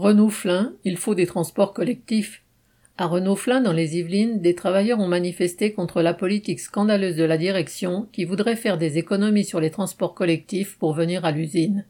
Renault-Flin, il faut des transports collectifs. À Renault-Flin, dans les Yvelines, des travailleurs ont manifesté contre la politique scandaleuse de la direction qui voudrait faire des économies sur les transports collectifs pour venir à l'usine.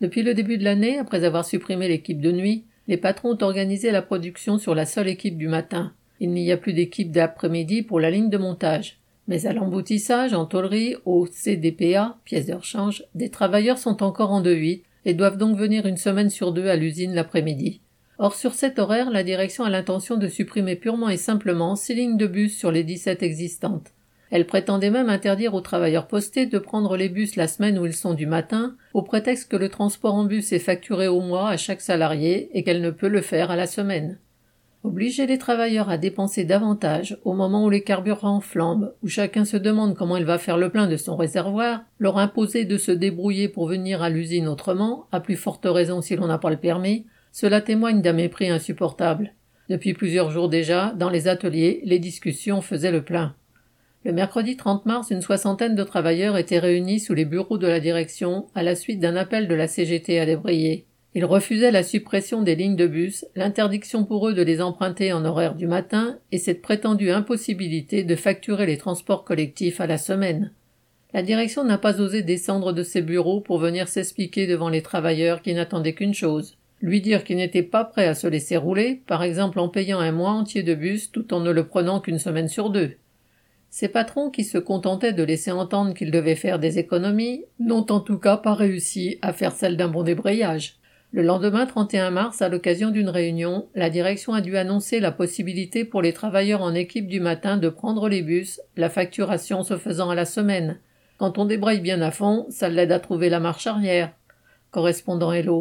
Depuis le début de l'année, après avoir supprimé l'équipe de nuit, les patrons ont organisé la production sur la seule équipe du matin. Il n'y a plus d'équipe d'après-midi pour la ligne de montage. Mais à l'emboutissage, en tôlerie, au CDPA, pièce de rechange, des travailleurs sont encore en 2-8 et doivent donc venir une semaine sur deux à l'usine l'après-midi. Or, sur cet horaire, la direction a l'intention de supprimer purement et simplement six lignes de bus sur les 17 existantes. Elle prétendait même interdire aux travailleurs postés de prendre les bus la semaine où ils sont du matin, au prétexte que le transport en bus est facturé au mois à chaque salarié et qu'elle ne peut le faire à la semaine. Obliger les travailleurs à dépenser davantage au moment où les carburants flambent, où chacun se demande comment il va faire le plein de son réservoir, leur imposer de se débrouiller pour venir à l'usine autrement, à plus forte raison si l'on n'a pas le permis, cela témoigne d'un mépris insupportable. Depuis plusieurs jours déjà, dans les ateliers, les discussions faisaient le plein. Le mercredi 30 mars, une soixantaine de travailleurs étaient réunis sous les bureaux de la direction à la suite d'un appel de la CGT à débrayer. Ils refusaient la suppression des lignes de bus, l'interdiction pour eux de les emprunter en horaire du matin et cette prétendue impossibilité de facturer les transports collectifs à la semaine. La direction n'a pas osé descendre de ses bureaux pour venir s'expliquer devant les travailleurs qui n'attendaient qu'une chose lui dire qu'il n'était pas prêt à se laisser rouler, par exemple en payant un mois entier de bus tout en ne le prenant qu'une semaine sur deux. Ces patrons qui se contentaient de laisser entendre qu'ils devaient faire des économies n'ont en tout cas pas réussi à faire celle d'un bon débrayage. Le lendemain 31 mars, à l'occasion d'une réunion, la direction a dû annoncer la possibilité pour les travailleurs en équipe du matin de prendre les bus, la facturation se faisant à la semaine. Quand on débraye bien à fond, ça l'aide à trouver la marche arrière. Correspondant Hello.